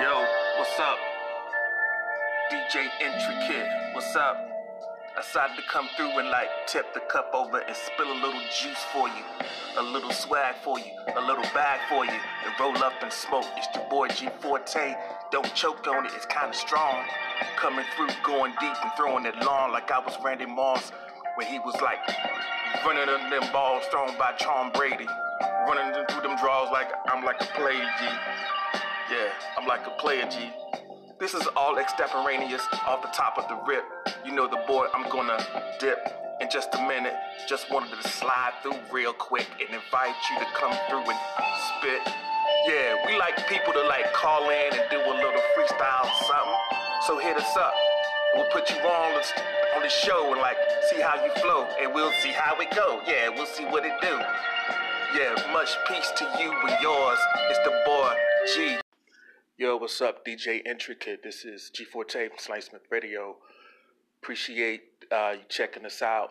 Yo, what's up? DJ Intricate, what's up? I decided to come through and like tip the cup over and spill a little juice for you, a little swag for you, a little bag for you, and roll up and smoke. It's your boy G Forte. Don't choke on it, it's kinda strong. Coming through, going deep and throwing it long like I was Randy Moss when he was like running in them balls thrown by Tom Brady, running through them draws like I'm like a play G. Yeah, I'm like a player G. This is all extemporaneous off the top of the rip. You know the boy, I'm gonna dip in just a minute. Just wanted to slide through real quick and invite you to come through and spit. Yeah, we like people to like call in and do a little freestyle something. So hit us up. We'll put you on the, on the show and like see how you flow, and we'll see how it go. Yeah, we'll see what it do. Yeah, much peace to you and yours. It's the boy G. Yo, what's up, DJ Intricate? This is G Forte from Slangsmith Radio. Appreciate uh, you checking us out.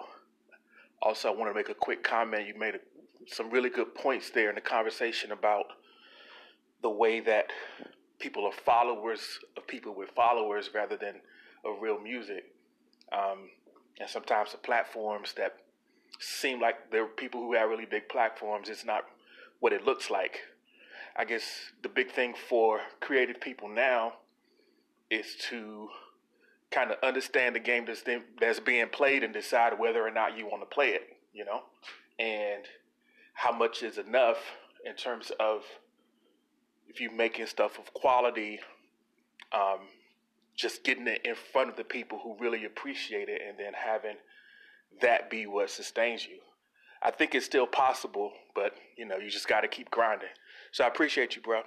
Also, I want to make a quick comment. You made a, some really good points there in the conversation about the way that people are followers of people with followers rather than of real music. Um, and sometimes the platforms that seem like they're people who have really big platforms, it's not what it looks like. I guess the big thing for creative people now is to kind of understand the game that's, that's being played and decide whether or not you want to play it, you know, and how much is enough in terms of if you're making stuff of quality, um, just getting it in front of the people who really appreciate it and then having that be what sustains you. I think it's still possible, but you know, you just got to keep grinding. So I appreciate you, bro.